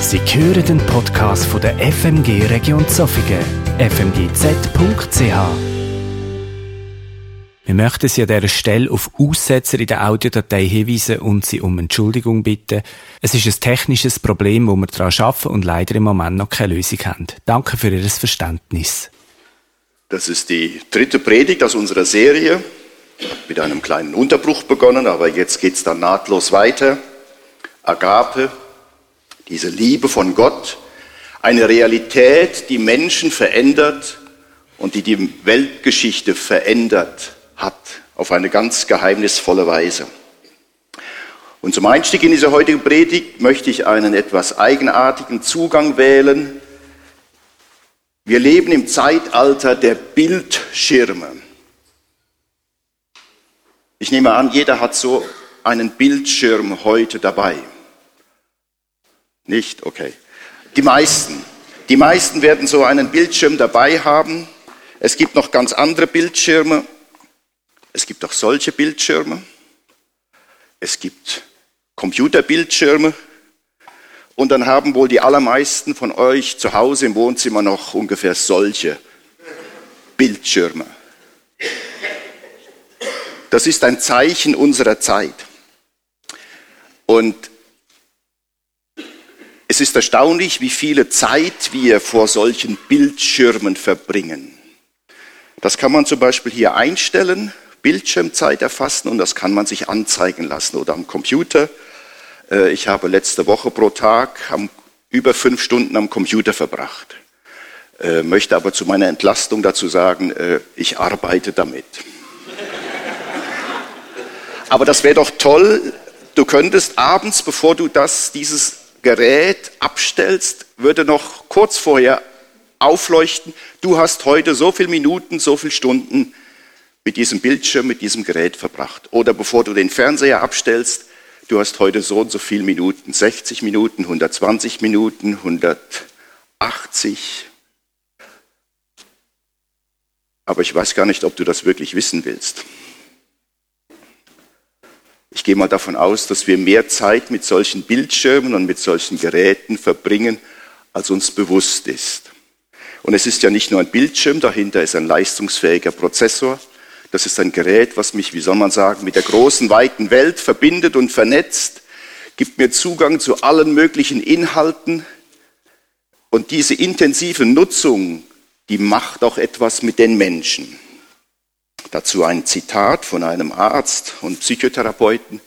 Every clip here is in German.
Sie hören den Podcast von der FMG Region Zofingen, fmgz.ch. Wir möchten Sie an dieser Stelle auf Aussetzer in der Audiodatei hinweisen und Sie um Entschuldigung bitten. Es ist ein technisches Problem, wo wir daran arbeiten und leider im Moment noch keine Lösung haben. Danke für Ihr Verständnis. Das ist die dritte Predigt aus unserer Serie. Mit einem kleinen Unterbruch begonnen, aber jetzt geht es dann nahtlos weiter. Agape, diese Liebe von Gott, eine Realität, die Menschen verändert und die die Weltgeschichte verändert hat, auf eine ganz geheimnisvolle Weise. Und zum Einstieg in diese heutige Predigt möchte ich einen etwas eigenartigen Zugang wählen. Wir leben im Zeitalter der Bildschirme. Ich nehme an, jeder hat so einen Bildschirm heute dabei. Nicht? Okay. Die meisten. Die meisten werden so einen Bildschirm dabei haben. Es gibt noch ganz andere Bildschirme. Es gibt auch solche Bildschirme. Es gibt Computerbildschirme. Und dann haben wohl die allermeisten von euch zu Hause im Wohnzimmer noch ungefähr solche Bildschirme. Das ist ein Zeichen unserer Zeit. Und es ist erstaunlich, wie viele Zeit wir vor solchen Bildschirmen verbringen. Das kann man zum Beispiel hier einstellen, Bildschirmzeit erfassen und das kann man sich anzeigen lassen oder am Computer. Äh, ich habe letzte Woche pro Tag über fünf Stunden am Computer verbracht, äh, möchte aber zu meiner Entlastung dazu sagen, äh, ich arbeite damit. Aber das wäre doch toll, du könntest abends, bevor du das, dieses Gerät abstellst, würde noch kurz vorher aufleuchten, du hast heute so viele Minuten, so viele Stunden mit diesem Bildschirm, mit diesem Gerät verbracht. Oder bevor du den Fernseher abstellst, du hast heute so und so viele Minuten, 60 Minuten, 120 Minuten, 180. Aber ich weiß gar nicht, ob du das wirklich wissen willst. Ich gehe mal davon aus, dass wir mehr Zeit mit solchen Bildschirmen und mit solchen Geräten verbringen, als uns bewusst ist. Und es ist ja nicht nur ein Bildschirm, dahinter ist ein leistungsfähiger Prozessor. Das ist ein Gerät, was mich, wie soll man sagen, mit der großen, weiten Welt verbindet und vernetzt, gibt mir Zugang zu allen möglichen Inhalten. Und diese intensive Nutzung, die macht auch etwas mit den Menschen. Dazu ein Zitat von einem Arzt und Psychotherapeuten.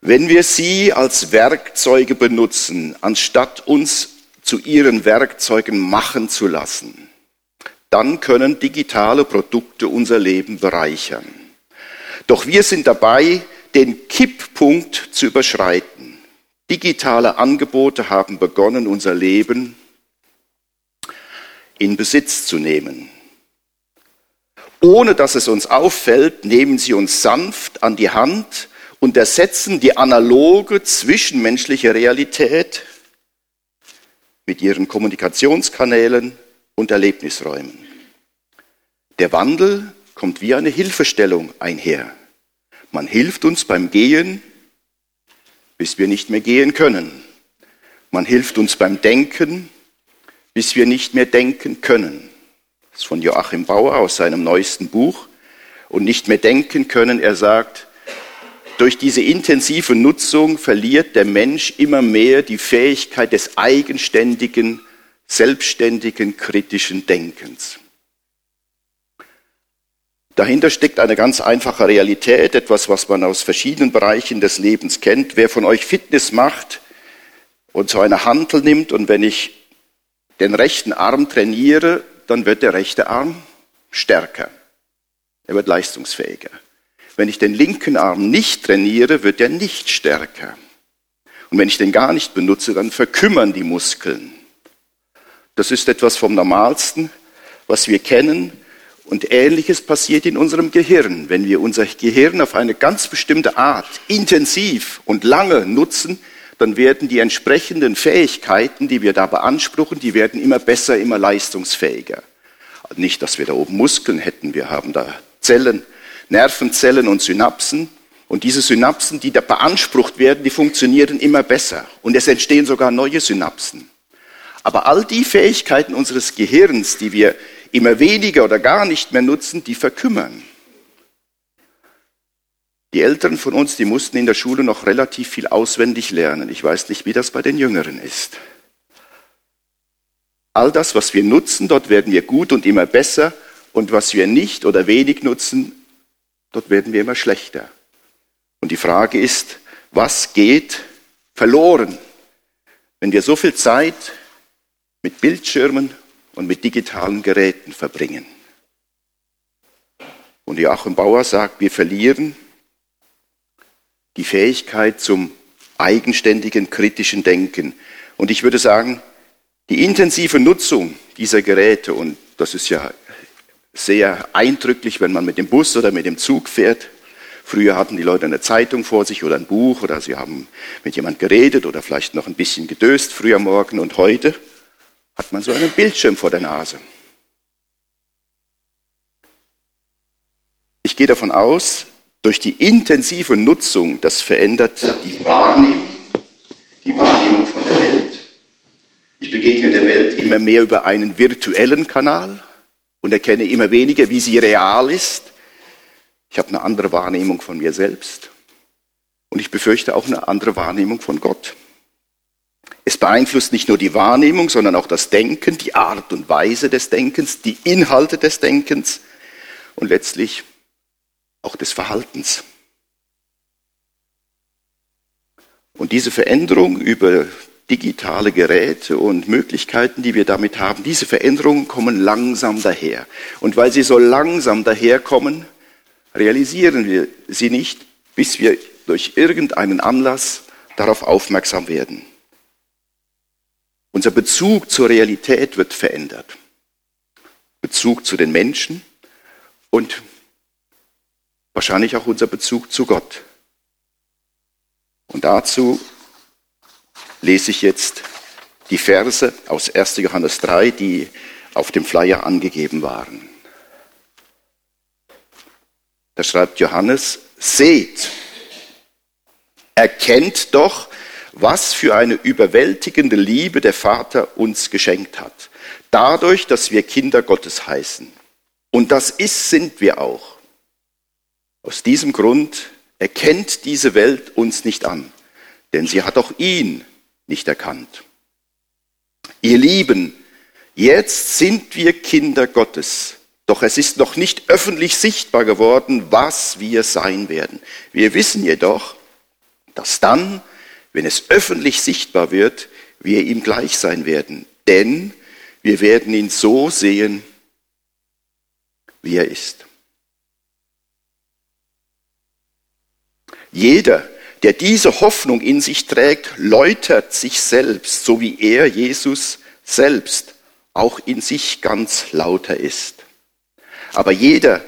Wenn wir sie als Werkzeuge benutzen, anstatt uns zu ihren Werkzeugen machen zu lassen, dann können digitale Produkte unser Leben bereichern. Doch wir sind dabei, den Kipppunkt zu überschreiten. Digitale Angebote haben begonnen, unser Leben in Besitz zu nehmen. Ohne dass es uns auffällt, nehmen sie uns sanft an die Hand und ersetzen die analoge zwischenmenschliche Realität mit ihren Kommunikationskanälen und Erlebnisräumen. Der Wandel kommt wie eine Hilfestellung einher. Man hilft uns beim Gehen, bis wir nicht mehr gehen können. Man hilft uns beim Denken, bis wir nicht mehr denken können. Das ist von Joachim Bauer aus seinem neuesten Buch. Und nicht mehr denken können, er sagt, durch diese intensive Nutzung verliert der Mensch immer mehr die Fähigkeit des eigenständigen, selbstständigen, kritischen Denkens. Dahinter steckt eine ganz einfache Realität, etwas, was man aus verschiedenen Bereichen des Lebens kennt. Wer von euch Fitness macht und so eine Hantel nimmt und wenn ich den rechten Arm trainiere, dann wird der rechte Arm stärker. Er wird leistungsfähiger. Wenn ich den linken Arm nicht trainiere, wird er nicht stärker. Und wenn ich den gar nicht benutze, dann verkümmern die Muskeln. Das ist etwas vom Normalsten, was wir kennen. Und ähnliches passiert in unserem Gehirn. Wenn wir unser Gehirn auf eine ganz bestimmte Art intensiv und lange nutzen, dann werden die entsprechenden Fähigkeiten, die wir da beanspruchen, die werden immer besser, immer leistungsfähiger. Nicht, dass wir da oben Muskeln hätten, wir haben da Zellen, Nervenzellen und Synapsen, Und diese Synapsen, die da beansprucht werden, die funktionieren immer besser. Und es entstehen sogar neue Synapsen. Aber all die Fähigkeiten unseres Gehirns, die wir immer weniger oder gar nicht mehr nutzen, die verkümmern. Die Älteren von uns, die mussten in der Schule noch relativ viel auswendig lernen. Ich weiß nicht, wie das bei den Jüngeren ist. All das, was wir nutzen, dort werden wir gut und immer besser. Und was wir nicht oder wenig nutzen, dort werden wir immer schlechter. Und die Frage ist, was geht verloren, wenn wir so viel Zeit mit Bildschirmen und mit digitalen Geräten verbringen? Und Joachim Bauer sagt, wir verlieren die Fähigkeit zum eigenständigen kritischen Denken. Und ich würde sagen, die intensive Nutzung dieser Geräte, und das ist ja sehr eindrücklich, wenn man mit dem Bus oder mit dem Zug fährt, Früher hatten die Leute eine Zeitung vor sich oder ein Buch oder sie haben mit jemand geredet oder vielleicht noch ein bisschen gedöst früher morgen und heute hat man so einen Bildschirm vor der Nase. Ich gehe davon aus, durch die intensive Nutzung, das verändert die Wahrnehmung, die Wahrnehmung von der Welt. Ich begegne der Welt immer mehr über einen virtuellen Kanal und erkenne immer weniger, wie sie real ist. Ich habe eine andere Wahrnehmung von mir selbst und ich befürchte auch eine andere Wahrnehmung von Gott. Es beeinflusst nicht nur die Wahrnehmung, sondern auch das Denken, die Art und Weise des Denkens, die Inhalte des Denkens und letztlich auch des Verhaltens. Und diese Veränderung über digitale Geräte und Möglichkeiten, die wir damit haben, diese Veränderungen kommen langsam daher. Und weil sie so langsam daherkommen, realisieren wir sie nicht, bis wir durch irgendeinen Anlass darauf aufmerksam werden. Unser Bezug zur Realität wird verändert. Bezug zu den Menschen und wahrscheinlich auch unser Bezug zu Gott. Und dazu lese ich jetzt die Verse aus 1. Johannes 3, die auf dem Flyer angegeben waren. Da schreibt Johannes, seht, erkennt doch, was für eine überwältigende Liebe der Vater uns geschenkt hat. Dadurch, dass wir Kinder Gottes heißen. Und das ist, sind wir auch. Aus diesem Grund erkennt diese Welt uns nicht an, denn sie hat auch ihn nicht erkannt. Ihr Lieben, jetzt sind wir Kinder Gottes. Doch es ist noch nicht öffentlich sichtbar geworden, was wir sein werden. Wir wissen jedoch, dass dann, wenn es öffentlich sichtbar wird, wir ihm gleich sein werden. Denn wir werden ihn so sehen, wie er ist. Jeder, der diese Hoffnung in sich trägt, läutert sich selbst, so wie er, Jesus, selbst auch in sich ganz lauter ist. Aber jeder,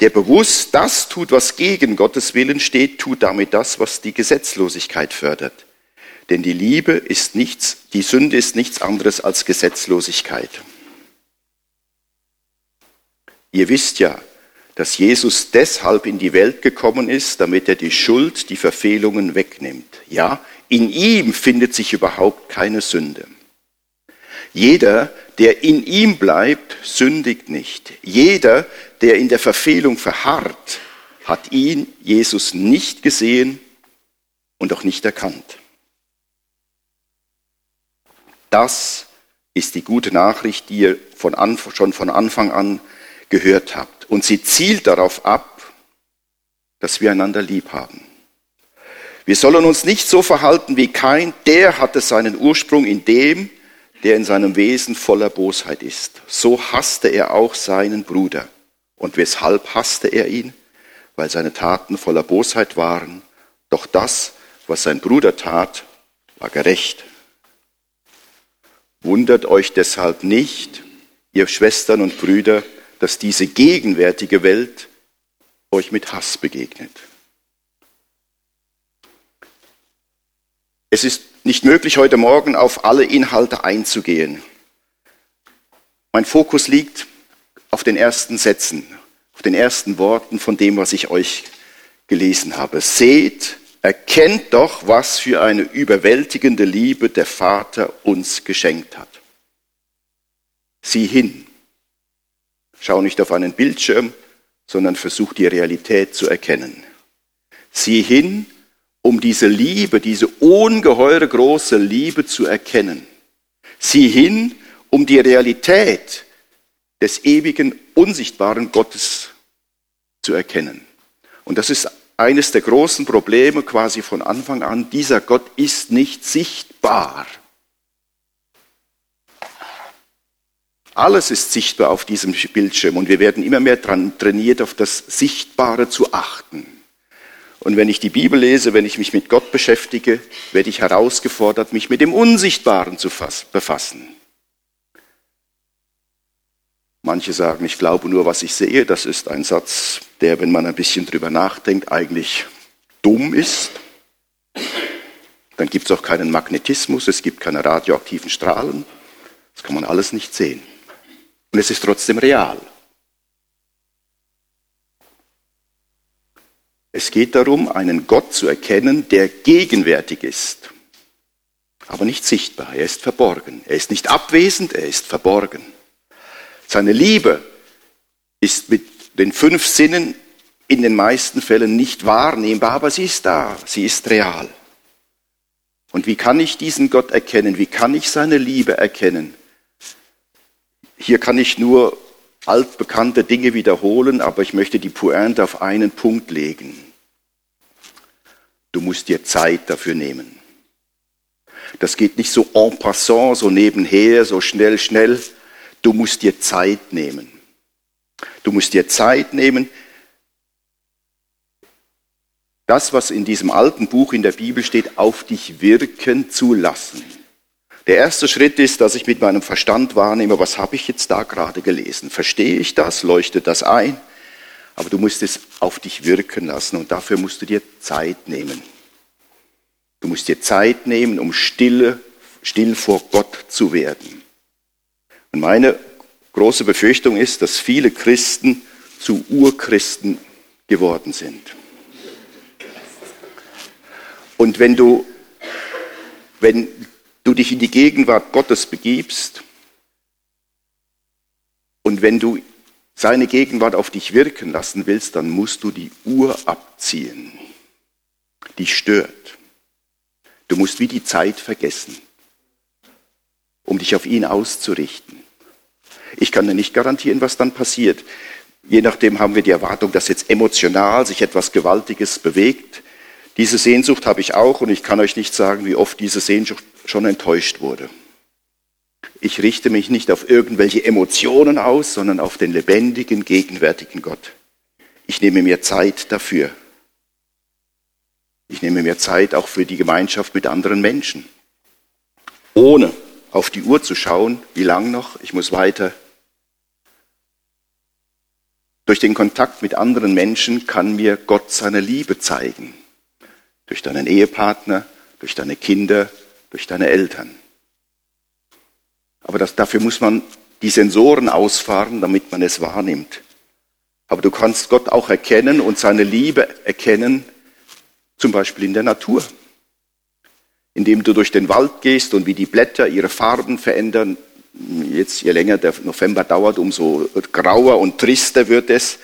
der bewusst das tut, was gegen Gottes Willen steht, tut damit das, was die Gesetzlosigkeit fördert. Denn die Liebe ist nichts, die Sünde ist nichts anderes als Gesetzlosigkeit. Ihr wisst ja, dass Jesus deshalb in die Welt gekommen ist, damit er die Schuld, die Verfehlungen wegnimmt. Ja, in ihm findet sich überhaupt keine Sünde. Jeder, der in ihm bleibt, sündigt nicht. Jeder, der in der Verfehlung verharrt, hat ihn, Jesus, nicht gesehen und auch nicht erkannt. Das ist die gute Nachricht, die ihr von schon von Anfang an gehört habt. Und sie zielt darauf ab, dass wir einander lieb haben. Wir sollen uns nicht so verhalten wie kein, der hatte seinen Ursprung in dem, der in seinem Wesen voller Bosheit ist. So hasste er auch seinen Bruder. Und weshalb hasste er ihn? Weil seine Taten voller Bosheit waren. Doch das, was sein Bruder tat, war gerecht. Wundert euch deshalb nicht, ihr Schwestern und Brüder, dass diese gegenwärtige Welt euch mit Hass begegnet. Es ist nicht möglich, heute Morgen auf alle Inhalte einzugehen. Mein Fokus liegt auf den ersten Sätzen, auf den ersten Worten von dem, was ich euch gelesen habe. Seht, erkennt doch, was für eine überwältigende Liebe der Vater uns geschenkt hat. Sieh hin. Schau nicht auf einen Bildschirm, sondern versuch die Realität zu erkennen. Sieh hin, um diese Liebe, diese ungeheure große Liebe zu erkennen. Sieh hin, um die Realität des ewigen, unsichtbaren Gottes zu erkennen. Und das ist eines der großen Probleme quasi von Anfang an. Dieser Gott ist nicht sichtbar. Alles ist sichtbar auf diesem Bildschirm und wir werden immer mehr daran trainiert, auf das Sichtbare zu achten. Und wenn ich die Bibel lese, wenn ich mich mit Gott beschäftige, werde ich herausgefordert, mich mit dem Unsichtbaren zu befassen. Manche sagen, ich glaube nur, was ich sehe. Das ist ein Satz, der, wenn man ein bisschen drüber nachdenkt, eigentlich dumm ist. Dann gibt es auch keinen Magnetismus, es gibt keine radioaktiven Strahlen. Das kann man alles nicht sehen. Und es ist trotzdem real. Es geht darum, einen Gott zu erkennen, der gegenwärtig ist, aber nicht sichtbar. Er ist verborgen. Er ist nicht abwesend, er ist verborgen. Seine Liebe ist mit den fünf Sinnen in den meisten Fällen nicht wahrnehmbar, aber sie ist da, sie ist real. Und wie kann ich diesen Gott erkennen? Wie kann ich seine Liebe erkennen? Hier kann ich nur altbekannte Dinge wiederholen, aber ich möchte die Pointe auf einen Punkt legen. Du musst dir Zeit dafür nehmen. Das geht nicht so en passant, so nebenher, so schnell, schnell. Du musst dir Zeit nehmen. Du musst dir Zeit nehmen. Das, was in diesem alten Buch in der Bibel steht, auf dich wirken zu lassen. Der erste Schritt ist, dass ich mit meinem Verstand wahrnehme, was habe ich jetzt da gerade gelesen? Verstehe ich das? Leuchtet das ein? Aber du musst es auf dich wirken lassen und dafür musst du dir Zeit nehmen. Du musst dir Zeit nehmen, um stille, still vor Gott zu werden. Und meine große Befürchtung ist, dass viele Christen zu Urchristen geworden sind. Und wenn du, wenn dich in die Gegenwart Gottes begibst und wenn du seine Gegenwart auf dich wirken lassen willst, dann musst du die Uhr abziehen, die stört. Du musst wie die Zeit vergessen, um dich auf ihn auszurichten. Ich kann dir nicht garantieren, was dann passiert. Je nachdem haben wir die Erwartung, dass jetzt emotional sich etwas Gewaltiges bewegt. Diese Sehnsucht habe ich auch und ich kann euch nicht sagen, wie oft diese Sehnsucht schon enttäuscht wurde. Ich richte mich nicht auf irgendwelche Emotionen aus, sondern auf den lebendigen, gegenwärtigen Gott. Ich nehme mir Zeit dafür. Ich nehme mir Zeit auch für die Gemeinschaft mit anderen Menschen. Ohne auf die Uhr zu schauen, wie lang noch, ich muss weiter. Durch den Kontakt mit anderen Menschen kann mir Gott seine Liebe zeigen. Durch deinen Ehepartner, durch deine Kinder, durch deine Eltern. Aber das, dafür muss man die Sensoren ausfahren, damit man es wahrnimmt. Aber du kannst Gott auch erkennen und seine Liebe erkennen, zum Beispiel in der Natur. Indem du durch den Wald gehst und wie die Blätter ihre Farben verändern. Jetzt, je länger der November dauert, umso grauer und trister wird es.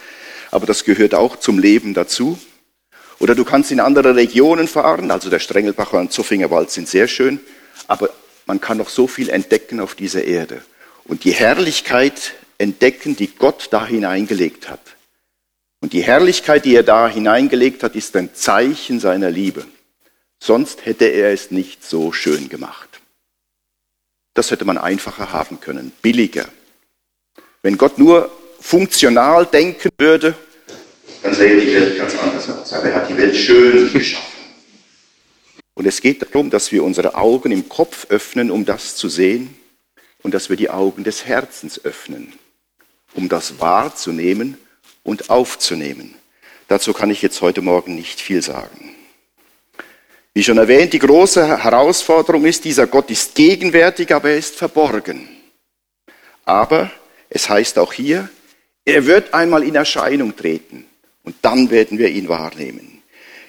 Aber das gehört auch zum Leben dazu. Oder du kannst in andere Regionen fahren, also der Strengelbacher und Zuffingerwald sind sehr schön, aber man kann noch so viel entdecken auf dieser Erde und die Herrlichkeit entdecken, die Gott da hineingelegt hat. Und die Herrlichkeit, die er da hineingelegt hat, ist ein Zeichen seiner Liebe. Sonst hätte er es nicht so schön gemacht. Das hätte man einfacher haben können, billiger. Wenn Gott nur funktional denken würde, dann sähe die Welt ganz anders aus. Aber er hat die Welt schön geschaffen. Und es geht darum, dass wir unsere Augen im Kopf öffnen, um das zu sehen, und dass wir die Augen des Herzens öffnen, um das wahrzunehmen und aufzunehmen. Dazu kann ich jetzt heute Morgen nicht viel sagen. Wie schon erwähnt, die große Herausforderung ist, dieser Gott ist gegenwärtig, aber er ist verborgen. Aber es heißt auch hier, er wird einmal in Erscheinung treten. Und dann werden wir ihn wahrnehmen.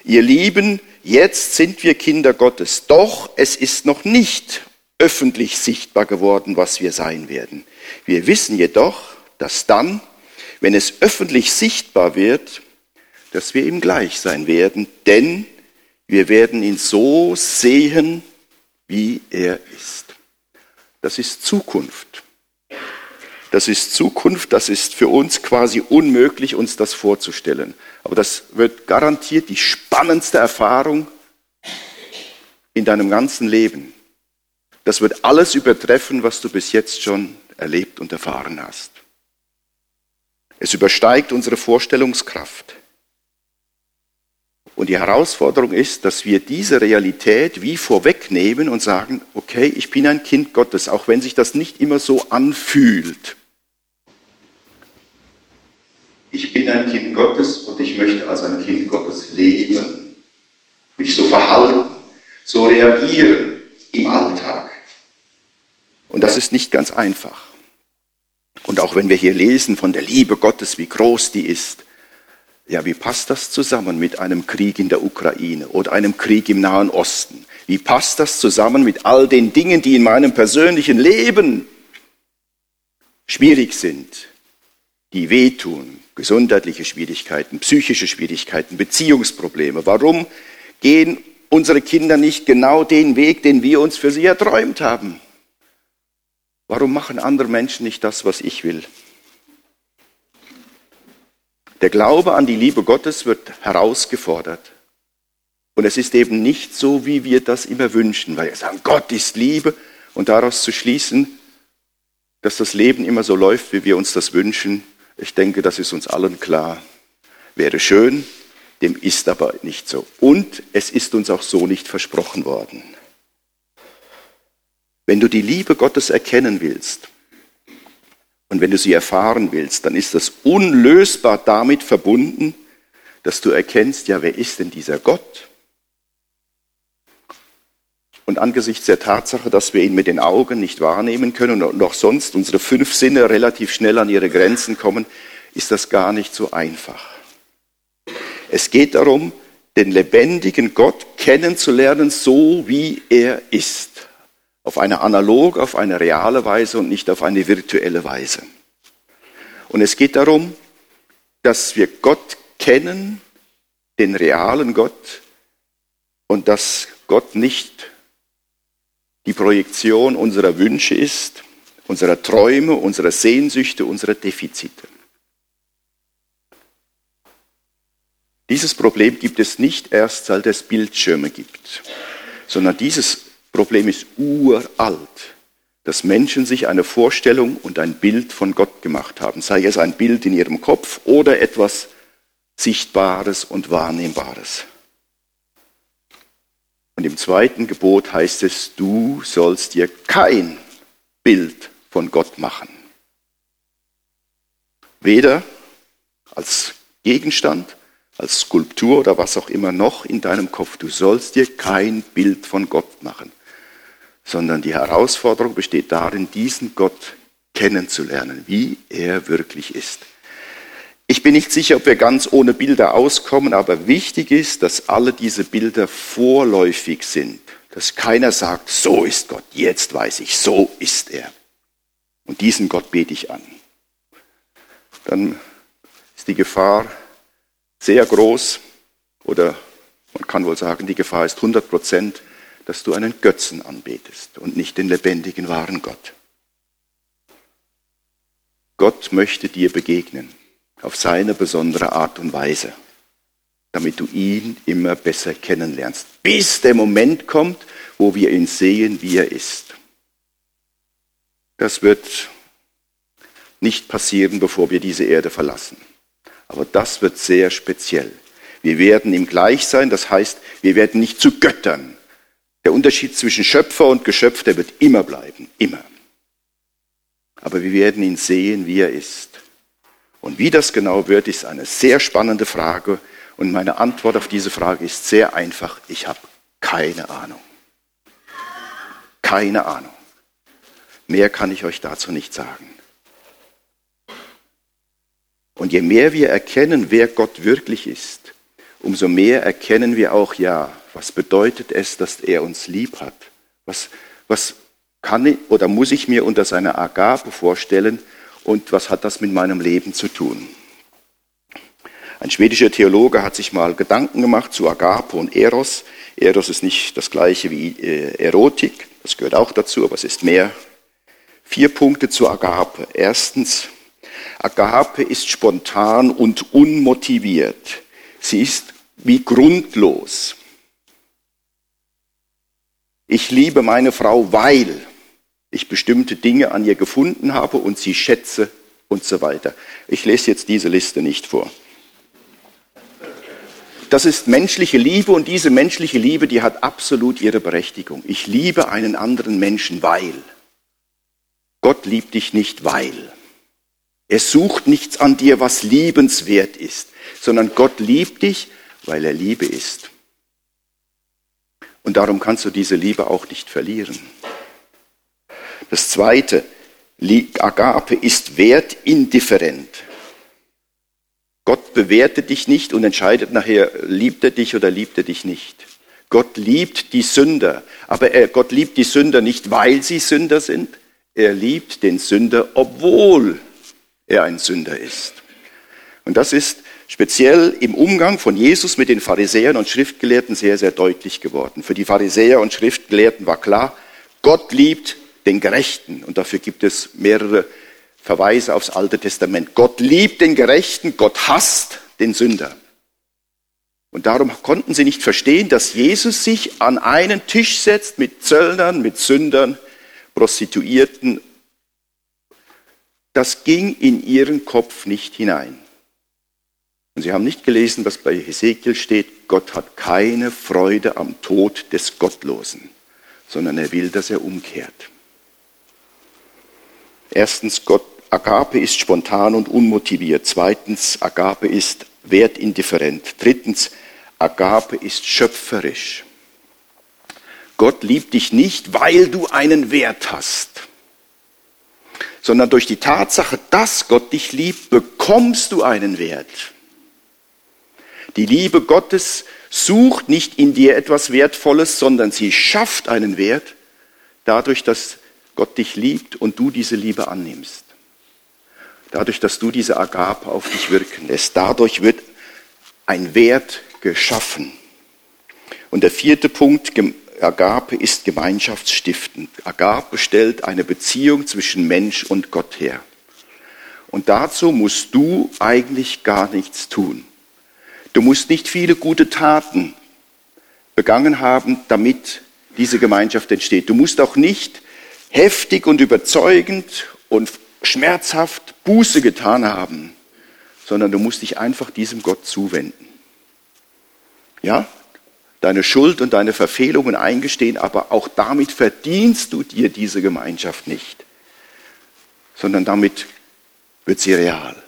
Ihr Lieben, jetzt sind wir Kinder Gottes, doch es ist noch nicht öffentlich sichtbar geworden, was wir sein werden. Wir wissen jedoch, dass dann, wenn es öffentlich sichtbar wird, dass wir ihm gleich sein werden, denn wir werden ihn so sehen, wie er ist. Das ist Zukunft. Das ist Zukunft, das ist für uns quasi unmöglich, uns das vorzustellen. Aber das wird garantiert die spannendste Erfahrung in deinem ganzen Leben. Das wird alles übertreffen, was du bis jetzt schon erlebt und erfahren hast. Es übersteigt unsere Vorstellungskraft. Und die Herausforderung ist, dass wir diese Realität wie vorwegnehmen und sagen, okay, ich bin ein Kind Gottes, auch wenn sich das nicht immer so anfühlt. Ich bin ein Kind Gottes und ich möchte als ein Kind Gottes leben, mich so verhalten, so reagieren im Alltag. Und das ist nicht ganz einfach. Und auch wenn wir hier lesen von der Liebe Gottes, wie groß die ist, ja, wie passt das zusammen mit einem Krieg in der Ukraine oder einem Krieg im Nahen Osten? Wie passt das zusammen mit all den Dingen, die in meinem persönlichen Leben schwierig sind, die wehtun, gesundheitliche Schwierigkeiten, psychische Schwierigkeiten, Beziehungsprobleme? Warum gehen unsere Kinder nicht genau den Weg, den wir uns für sie erträumt haben? Warum machen andere Menschen nicht das, was ich will? Der Glaube an die Liebe Gottes wird herausgefordert. Und es ist eben nicht so, wie wir das immer wünschen, weil wir sagen, Gott ist Liebe und daraus zu schließen, dass das Leben immer so läuft, wie wir uns das wünschen. Ich denke, das ist uns allen klar. Wäre schön, dem ist aber nicht so. Und es ist uns auch so nicht versprochen worden. Wenn du die Liebe Gottes erkennen willst, und wenn du sie erfahren willst, dann ist das unlösbar damit verbunden, dass du erkennst, ja, wer ist denn dieser Gott? Und angesichts der Tatsache, dass wir ihn mit den Augen nicht wahrnehmen können und auch sonst unsere fünf Sinne relativ schnell an ihre Grenzen kommen, ist das gar nicht so einfach. Es geht darum, den lebendigen Gott kennenzulernen, so wie er ist auf eine analog, auf eine reale Weise und nicht auf eine virtuelle Weise. Und es geht darum, dass wir Gott kennen, den realen Gott, und dass Gott nicht die Projektion unserer Wünsche ist, unserer Träume, unserer Sehnsüchte, unserer Defizite. Dieses Problem gibt es nicht erst, seit es Bildschirme gibt, sondern dieses Problem ist uralt, dass Menschen sich eine Vorstellung und ein Bild von Gott gemacht haben, sei es ein Bild in ihrem Kopf oder etwas Sichtbares und Wahrnehmbares. Und im zweiten Gebot heißt es, du sollst dir kein Bild von Gott machen. Weder als Gegenstand, als Skulptur oder was auch immer noch in deinem Kopf. Du sollst dir kein Bild von Gott machen sondern die Herausforderung besteht darin, diesen Gott kennenzulernen, wie er wirklich ist. Ich bin nicht sicher, ob wir ganz ohne Bilder auskommen, aber wichtig ist, dass alle diese Bilder vorläufig sind, dass keiner sagt, so ist Gott, jetzt weiß ich, so ist er. Und diesen Gott bete ich an. Dann ist die Gefahr sehr groß, oder man kann wohl sagen, die Gefahr ist 100 Prozent, dass du einen Götzen anbetest und nicht den lebendigen, wahren Gott. Gott möchte dir begegnen auf seine besondere Art und Weise, damit du ihn immer besser kennenlernst, bis der Moment kommt, wo wir ihn sehen, wie er ist. Das wird nicht passieren, bevor wir diese Erde verlassen. Aber das wird sehr speziell. Wir werden ihm gleich sein, das heißt, wir werden nicht zu Göttern, der Unterschied zwischen Schöpfer und Geschöpf, der wird immer bleiben, immer. Aber wir werden ihn sehen, wie er ist. Und wie das genau wird, ist eine sehr spannende Frage. Und meine Antwort auf diese Frage ist sehr einfach. Ich habe keine Ahnung. Keine Ahnung. Mehr kann ich euch dazu nicht sagen. Und je mehr wir erkennen, wer Gott wirklich ist umso mehr erkennen wir auch, ja, was bedeutet es, dass er uns lieb hat? Was, was kann ich, oder muss ich mir unter seiner Agape vorstellen und was hat das mit meinem Leben zu tun? Ein schwedischer Theologe hat sich mal Gedanken gemacht zu Agape und Eros. Eros ist nicht das gleiche wie äh, Erotik, das gehört auch dazu, aber es ist mehr. Vier Punkte zu Agape. Erstens, Agape ist spontan und unmotiviert. Sie ist wie grundlos. Ich liebe meine Frau, weil ich bestimmte Dinge an ihr gefunden habe und sie schätze und so weiter. Ich lese jetzt diese Liste nicht vor. Das ist menschliche Liebe und diese menschliche Liebe, die hat absolut ihre Berechtigung. Ich liebe einen anderen Menschen, weil. Gott liebt dich nicht, weil. Er sucht nichts an dir, was liebenswert ist, sondern Gott liebt dich, weil er Liebe ist. Und darum kannst du diese Liebe auch nicht verlieren. Das zweite, Agape ist wertindifferent. Gott bewertet dich nicht und entscheidet nachher, liebt er dich oder liebt er dich nicht. Gott liebt die Sünder, aber er, Gott liebt die Sünder nicht, weil sie Sünder sind. Er liebt den Sünder, obwohl er ein Sünder ist. Und das ist speziell im Umgang von Jesus mit den Pharisäern und Schriftgelehrten sehr, sehr deutlich geworden. Für die Pharisäer und Schriftgelehrten war klar, Gott liebt den Gerechten. Und dafür gibt es mehrere Verweise aufs Alte Testament. Gott liebt den Gerechten, Gott hasst den Sünder. Und darum konnten sie nicht verstehen, dass Jesus sich an einen Tisch setzt mit Zöllnern, mit Sündern, Prostituierten. Das ging in ihren Kopf nicht hinein. Und sie haben nicht gelesen, was bei Hesekiel steht, Gott hat keine Freude am Tod des Gottlosen, sondern er will, dass er umkehrt. Erstens, Gott Agape ist spontan und unmotiviert. Zweitens, Agape ist wertindifferent. Drittens, Agape ist schöpferisch. Gott liebt dich nicht, weil du einen Wert hast, sondern durch die Tatsache, dass Gott dich liebt, bekommst du einen Wert. Die Liebe Gottes sucht nicht in dir etwas Wertvolles, sondern sie schafft einen Wert dadurch, dass Gott dich liebt und du diese Liebe annimmst. Dadurch, dass du diese Agape auf dich wirken lässt. Dadurch wird ein Wert geschaffen. Und der vierte Punkt, Agape ist gemeinschaftsstiftend. Agape stellt eine Beziehung zwischen Mensch und Gott her. Und dazu musst du eigentlich gar nichts tun. Du musst nicht viele gute Taten begangen haben, damit diese Gemeinschaft entsteht. Du musst auch nicht heftig und überzeugend und schmerzhaft Buße getan haben, sondern du musst dich einfach diesem Gott zuwenden. Ja, deine Schuld und deine Verfehlungen eingestehen, aber auch damit verdienst du dir diese Gemeinschaft nicht, sondern damit wird sie real.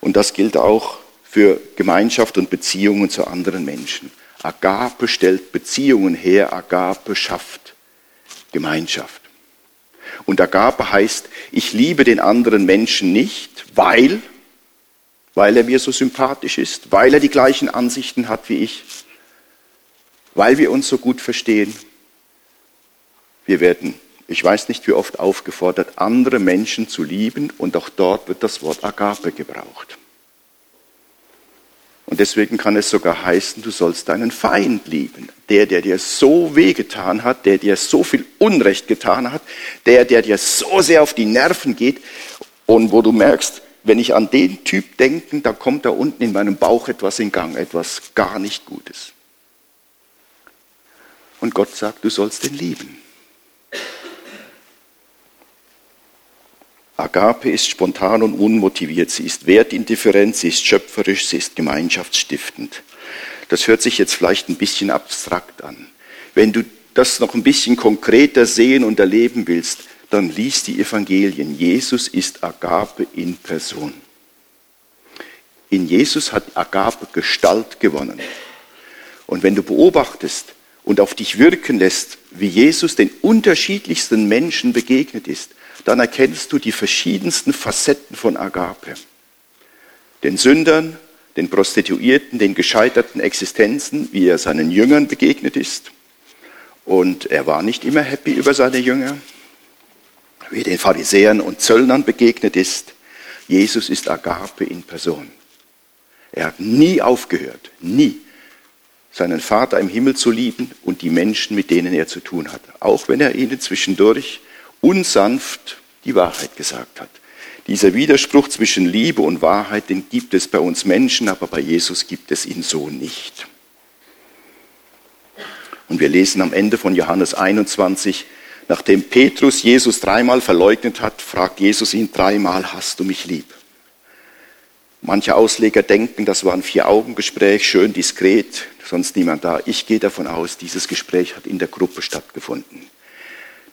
Und das gilt auch für Gemeinschaft und Beziehungen zu anderen Menschen. Agape stellt Beziehungen her, Agape schafft Gemeinschaft. Und Agape heißt, ich liebe den anderen Menschen nicht, weil, weil er mir so sympathisch ist, weil er die gleichen Ansichten hat wie ich, weil wir uns so gut verstehen. Wir werden, ich weiß nicht wie oft, aufgefordert, andere Menschen zu lieben und auch dort wird das Wort Agape gebraucht. Und deswegen kann es sogar heißen, du sollst deinen Feind lieben. Der, der dir so wehgetan hat, der dir so viel Unrecht getan hat, der, der dir so sehr auf die Nerven geht und wo du merkst, wenn ich an den Typ denke, da kommt da unten in meinem Bauch etwas in Gang, etwas gar nicht Gutes. Und Gott sagt, du sollst den lieben. Agape ist spontan und unmotiviert, sie ist wertindifferent, sie ist schöpferisch, sie ist gemeinschaftsstiftend. Das hört sich jetzt vielleicht ein bisschen abstrakt an. Wenn du das noch ein bisschen konkreter sehen und erleben willst, dann lies die Evangelien. Jesus ist Agape in Person. In Jesus hat Agape Gestalt gewonnen. Und wenn du beobachtest und auf dich wirken lässt, wie Jesus den unterschiedlichsten Menschen begegnet ist, dann erkennst du die verschiedensten Facetten von Agape. Den Sündern, den Prostituierten, den gescheiterten Existenzen, wie er seinen Jüngern begegnet ist. Und er war nicht immer happy über seine Jünger, wie den Pharisäern und Zöllnern begegnet ist. Jesus ist Agape in Person. Er hat nie aufgehört, nie seinen Vater im Himmel zu lieben und die Menschen, mit denen er zu tun hat, auch wenn er ihnen zwischendurch unsanft die Wahrheit gesagt hat. Dieser Widerspruch zwischen Liebe und Wahrheit, den gibt es bei uns Menschen, aber bei Jesus gibt es ihn so nicht. Und wir lesen am Ende von Johannes 21, nachdem Petrus Jesus dreimal verleugnet hat, fragt Jesus ihn dreimal, hast du mich lieb? Manche Ausleger denken, das war ein Vier-Augen-Gespräch, schön diskret, sonst niemand da. Ich gehe davon aus, dieses Gespräch hat in der Gruppe stattgefunden.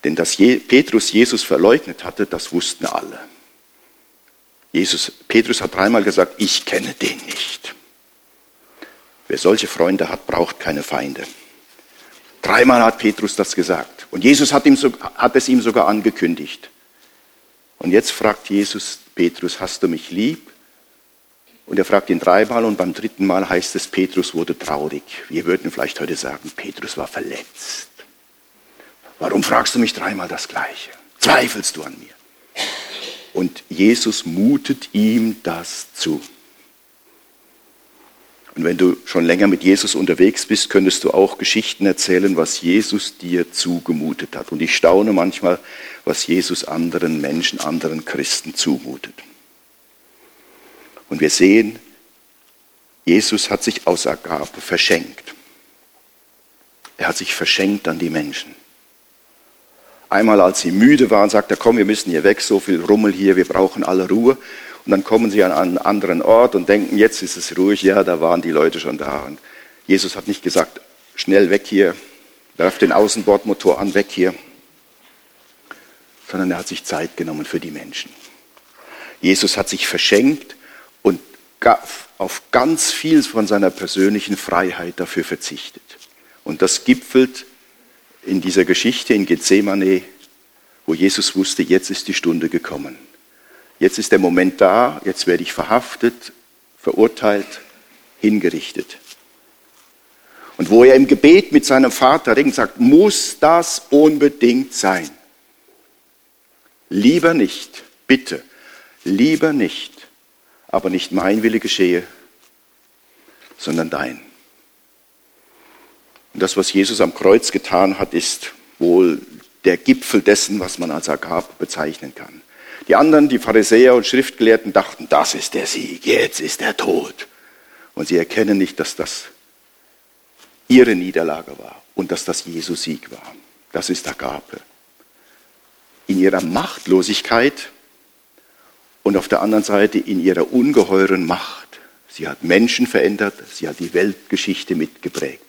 Denn dass Petrus Jesus verleugnet hatte, das wussten alle. Jesus, Petrus hat dreimal gesagt, ich kenne den nicht. Wer solche Freunde hat, braucht keine Feinde. Dreimal hat Petrus das gesagt. Und Jesus hat, ihm so, hat es ihm sogar angekündigt. Und jetzt fragt Jesus Petrus, hast du mich lieb? Und er fragt ihn dreimal und beim dritten Mal heißt es, Petrus wurde traurig. Wir würden vielleicht heute sagen, Petrus war verletzt. Warum fragst du mich dreimal das Gleiche? Zweifelst du an mir? Und Jesus mutet ihm das zu. Und wenn du schon länger mit Jesus unterwegs bist, könntest du auch Geschichten erzählen, was Jesus dir zugemutet hat. Und ich staune manchmal, was Jesus anderen Menschen, anderen Christen zumutet. Und wir sehen, Jesus hat sich aus Agape verschenkt. Er hat sich verschenkt an die Menschen. Einmal, als sie müde waren, sagt er, komm, wir müssen hier weg, so viel Rummel hier, wir brauchen alle Ruhe. Und dann kommen sie an einen anderen Ort und denken, jetzt ist es ruhig. Ja, da waren die Leute schon da. Und Jesus hat nicht gesagt, schnell weg hier, werf den Außenbordmotor an, weg hier, sondern er hat sich Zeit genommen für die Menschen. Jesus hat sich verschenkt auf ganz viel von seiner persönlichen Freiheit dafür verzichtet. Und das gipfelt in dieser Geschichte in Gethsemane, wo Jesus wusste, jetzt ist die Stunde gekommen. Jetzt ist der Moment da, jetzt werde ich verhaftet, verurteilt, hingerichtet. Und wo er im Gebet mit seinem Vater ringt, sagt, muss das unbedingt sein? Lieber nicht, bitte, lieber nicht, aber nicht mein Wille geschehe, sondern dein. Und das, was Jesus am Kreuz getan hat, ist wohl der Gipfel dessen, was man als Agape bezeichnen kann. Die anderen, die Pharisäer und Schriftgelehrten, dachten, das ist der Sieg, jetzt ist der Tod. Und sie erkennen nicht, dass das ihre Niederlage war und dass das Jesu Sieg war. Das ist Agape. In ihrer Machtlosigkeit und auf der anderen Seite in ihrer ungeheuren Macht. Sie hat Menschen verändert, sie hat die Weltgeschichte mitgeprägt.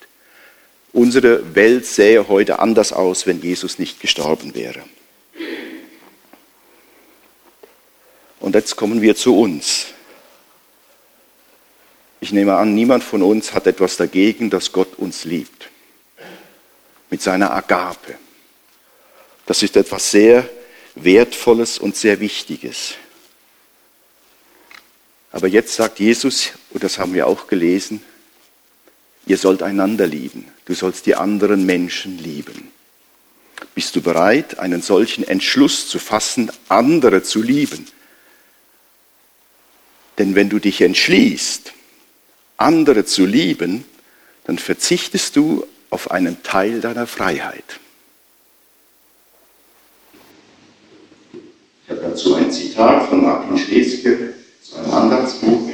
Unsere Welt sähe heute anders aus, wenn Jesus nicht gestorben wäre. Und jetzt kommen wir zu uns. Ich nehme an, niemand von uns hat etwas dagegen, dass Gott uns liebt. Mit seiner Agape. Das ist etwas sehr Wertvolles und sehr Wichtiges. Aber jetzt sagt Jesus, und das haben wir auch gelesen, ihr sollt einander lieben. Du sollst die anderen Menschen lieben. Bist du bereit, einen solchen Entschluss zu fassen, andere zu lieben? Denn wenn du dich entschließt, andere zu lieben, dann verzichtest du auf einen Teil deiner Freiheit. Ich habe dazu ein Zitat von Martin Schleske einem Andachtsbuch.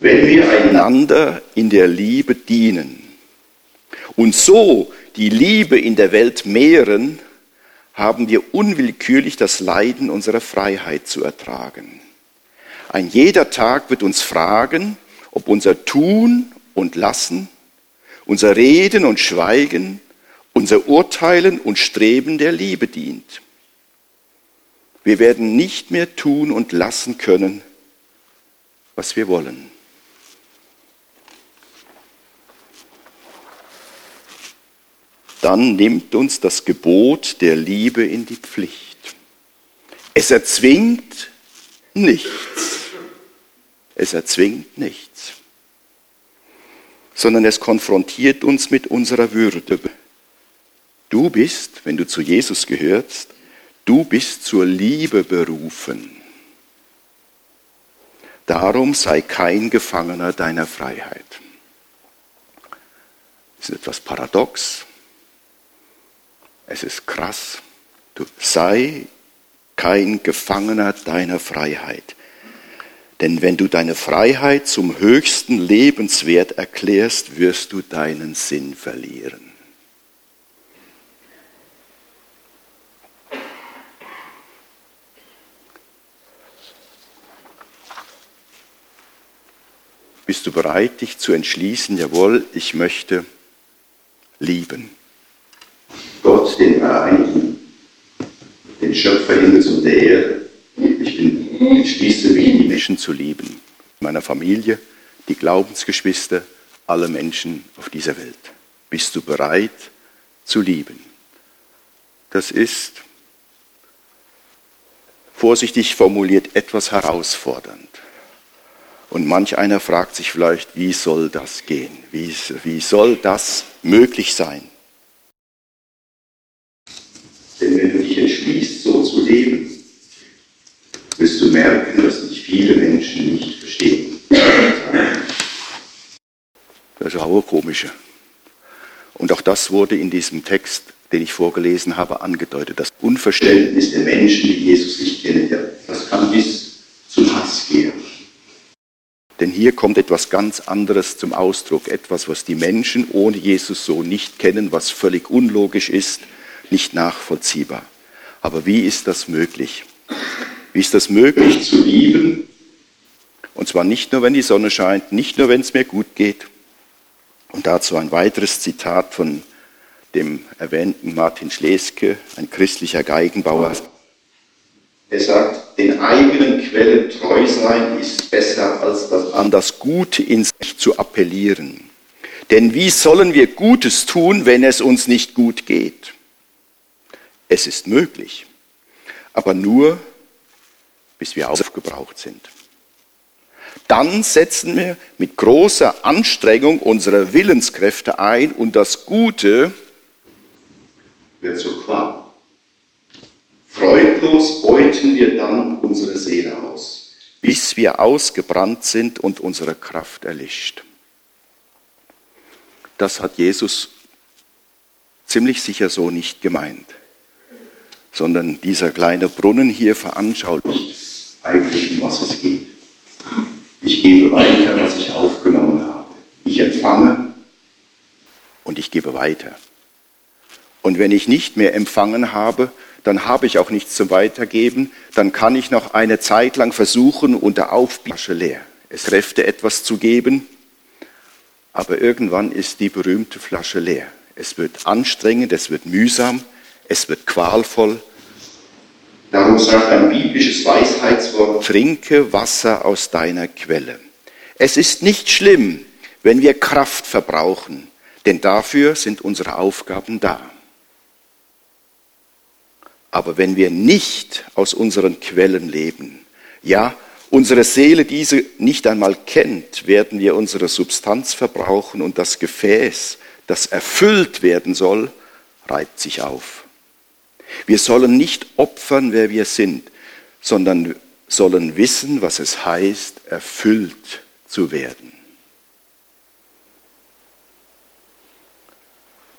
Wenn wir einander in der Liebe dienen, und so die Liebe in der Welt mehren, haben wir unwillkürlich das Leiden unserer Freiheit zu ertragen. Ein jeder Tag wird uns fragen, ob unser Tun und Lassen, unser Reden und Schweigen, unser Urteilen und Streben der Liebe dient. Wir werden nicht mehr tun und lassen können, was wir wollen. dann nimmt uns das Gebot der Liebe in die Pflicht. Es erzwingt nichts. Es erzwingt nichts, sondern es konfrontiert uns mit unserer Würde. Du bist, wenn du zu Jesus gehörst, du bist zur Liebe berufen. Darum sei kein Gefangener deiner Freiheit. Das ist etwas paradox. Es ist krass. Du sei kein Gefangener deiner Freiheit. Denn wenn du deine Freiheit zum höchsten Lebenswert erklärst, wirst du deinen Sinn verlieren. Bist du bereit, dich zu entschließen, jawohl, ich möchte lieben? Gott, den Vereinigen, den Schöpfer Himmels und der Erde, ich bin, entschließe mich, die Menschen zu lieben. Meiner Familie, die Glaubensgeschwister, alle Menschen auf dieser Welt. Bist du bereit zu lieben? Das ist, vorsichtig formuliert, etwas herausfordernd. Und manch einer fragt sich vielleicht, wie soll das gehen? Wie, wie soll das möglich sein? Denn wenn du dich entschließt, so zu leben, wirst du merken, dass dich viele Menschen nicht verstehen. Das ist auch komische. Und auch das wurde in diesem Text, den ich vorgelesen habe, angedeutet. Das Unverständnis der Menschen, die Jesus nicht kennen, das kann bis zum Hass gehen. Denn hier kommt etwas ganz anderes zum Ausdruck, etwas, was die Menschen ohne Jesus so nicht kennen, was völlig unlogisch ist, nicht nachvollziehbar. Aber wie ist das möglich? Wie ist das möglich zu lieben? Und zwar nicht nur, wenn die Sonne scheint, nicht nur, wenn es mir gut geht. Und dazu ein weiteres Zitat von dem erwähnten Martin Schleske, ein christlicher Geigenbauer. Er sagt, den eigenen Quellen treu sein ist besser, als das an das Gute in sich zu appellieren. Denn wie sollen wir Gutes tun, wenn es uns nicht gut geht? Es ist möglich, aber nur, bis wir aufgebraucht sind. Dann setzen wir mit großer Anstrengung unsere Willenskräfte ein und das Gute wird zur Qual. Freudlos beuten wir dann unsere Seele aus, bis wir ausgebrannt sind und unsere Kraft erlischt. Das hat Jesus ziemlich sicher so nicht gemeint, sondern dieser kleine Brunnen hier veranschaulicht eigentlich, um was es geht. Ich gebe weiter, was ich aufgenommen habe. Ich empfange und ich gebe weiter. Und wenn ich nicht mehr empfangen habe, dann habe ich auch nichts zum Weitergeben, dann kann ich noch eine Zeit lang versuchen, unter Aufblasche leer. Es Kräfte etwas zu geben, aber irgendwann ist die berühmte Flasche leer. Es wird anstrengend, es wird mühsam, es wird qualvoll. Darum sagt ein biblisches Weisheitswort, trinke Wasser aus deiner Quelle. Es ist nicht schlimm, wenn wir Kraft verbrauchen, denn dafür sind unsere Aufgaben da. Aber wenn wir nicht aus unseren Quellen leben, ja, unsere Seele diese nicht einmal kennt, werden wir unsere Substanz verbrauchen und das Gefäß, das erfüllt werden soll, reibt sich auf. Wir sollen nicht opfern, wer wir sind, sondern sollen wissen, was es heißt, erfüllt zu werden.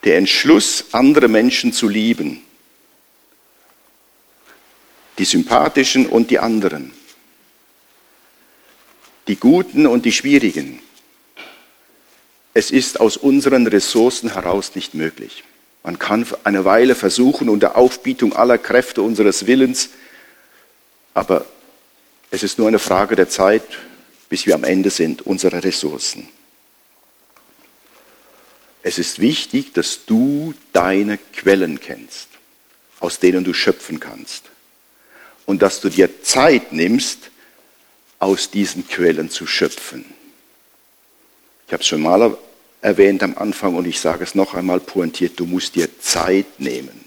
Der Entschluss, andere Menschen zu lieben, die sympathischen und die anderen, die guten und die schwierigen. Es ist aus unseren Ressourcen heraus nicht möglich. Man kann eine Weile versuchen unter Aufbietung aller Kräfte unseres Willens, aber es ist nur eine Frage der Zeit, bis wir am Ende sind unserer Ressourcen. Es ist wichtig, dass du deine Quellen kennst, aus denen du schöpfen kannst und dass du dir Zeit nimmst, aus diesen Quellen zu schöpfen. Ich habe es schon mal erwähnt am Anfang und ich sage es noch einmal pointiert, du musst dir Zeit nehmen.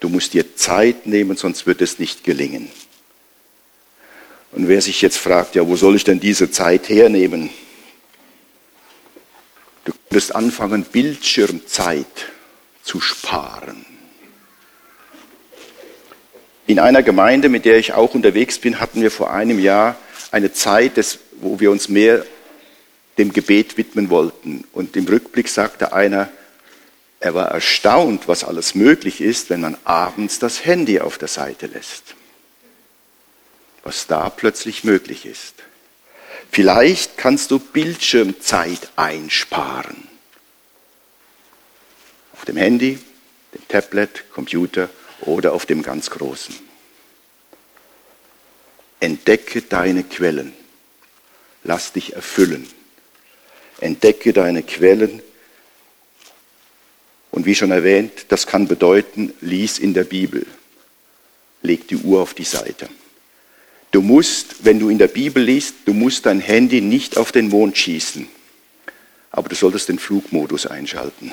Du musst dir Zeit nehmen, sonst wird es nicht gelingen. Und wer sich jetzt fragt, ja, wo soll ich denn diese Zeit hernehmen? Du könntest anfangen, Bildschirmzeit zu sparen. In einer Gemeinde, mit der ich auch unterwegs bin, hatten wir vor einem Jahr eine Zeit, des, wo wir uns mehr dem Gebet widmen wollten. Und im Rückblick sagte einer, er war erstaunt, was alles möglich ist, wenn man abends das Handy auf der Seite lässt. Was da plötzlich möglich ist. Vielleicht kannst du Bildschirmzeit einsparen. Auf dem Handy, dem Tablet, Computer oder auf dem ganz Großen. Entdecke deine Quellen. Lass dich erfüllen. Entdecke deine Quellen. Und wie schon erwähnt, das kann bedeuten, lies in der Bibel. Leg die Uhr auf die Seite. Du musst, wenn du in der Bibel liest, du musst dein Handy nicht auf den Mond schießen. Aber du solltest den Flugmodus einschalten.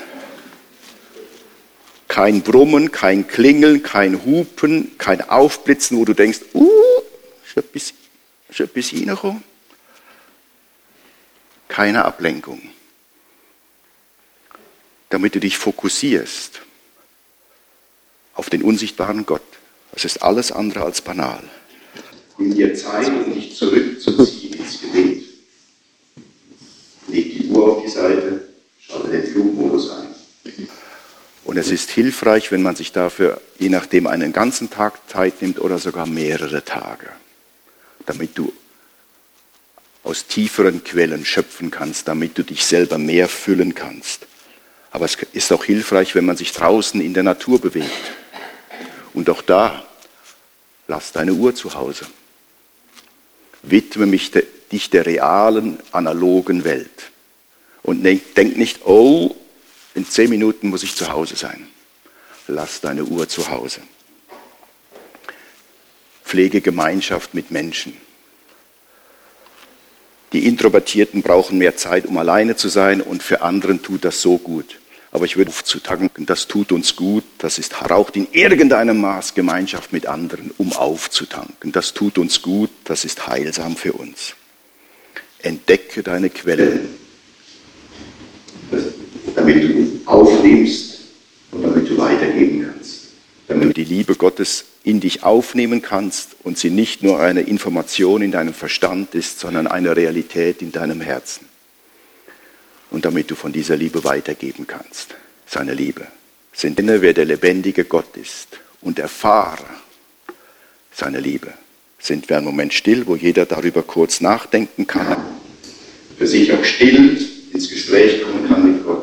Kein Brummen, kein Klingeln, kein Hupen, kein Aufblitzen, wo du denkst, uh, ist etwas, ist etwas reingekommen. Keine Ablenkung. Damit du dich fokussierst auf den unsichtbaren Gott. Das ist alles andere als banal. In dir Zeit, um dich zurückzuziehen ins Gebet. Leg die Uhr auf die Seite, schalte den Flugmodus ein. Und es ist hilfreich, wenn man sich dafür, je nachdem, einen ganzen Tag Zeit nimmt oder sogar mehrere Tage, damit du aus tieferen Quellen schöpfen kannst, damit du dich selber mehr füllen kannst. Aber es ist auch hilfreich, wenn man sich draußen in der Natur bewegt. Und auch da, lass deine Uhr zu Hause. Widme mich de, dich der realen, analogen Welt. Und denk nicht, oh, in zehn Minuten muss ich zu Hause sein. Lass deine Uhr zu Hause. Pflege Gemeinschaft mit Menschen. Die Introvertierten brauchen mehr Zeit, um alleine zu sein und für anderen tut das so gut. Aber ich würde zu tanken, das tut uns gut, das ist, braucht in irgendeinem Maß Gemeinschaft mit anderen, um aufzutanken. Das tut uns gut, das ist heilsam für uns. Entdecke deine Quelle damit du aufnimmst und damit du weitergeben kannst. Damit du die Liebe Gottes in dich aufnehmen kannst und sie nicht nur eine Information in deinem Verstand ist, sondern eine Realität in deinem Herzen. Und damit du von dieser Liebe weitergeben kannst. Seine Liebe. Sind inne, wer der lebendige Gott ist und erfahre seine Liebe. Sind wir einen Moment still, wo jeder darüber kurz nachdenken kann. Für sich auch still ins Gespräch kommen kann mit Gott.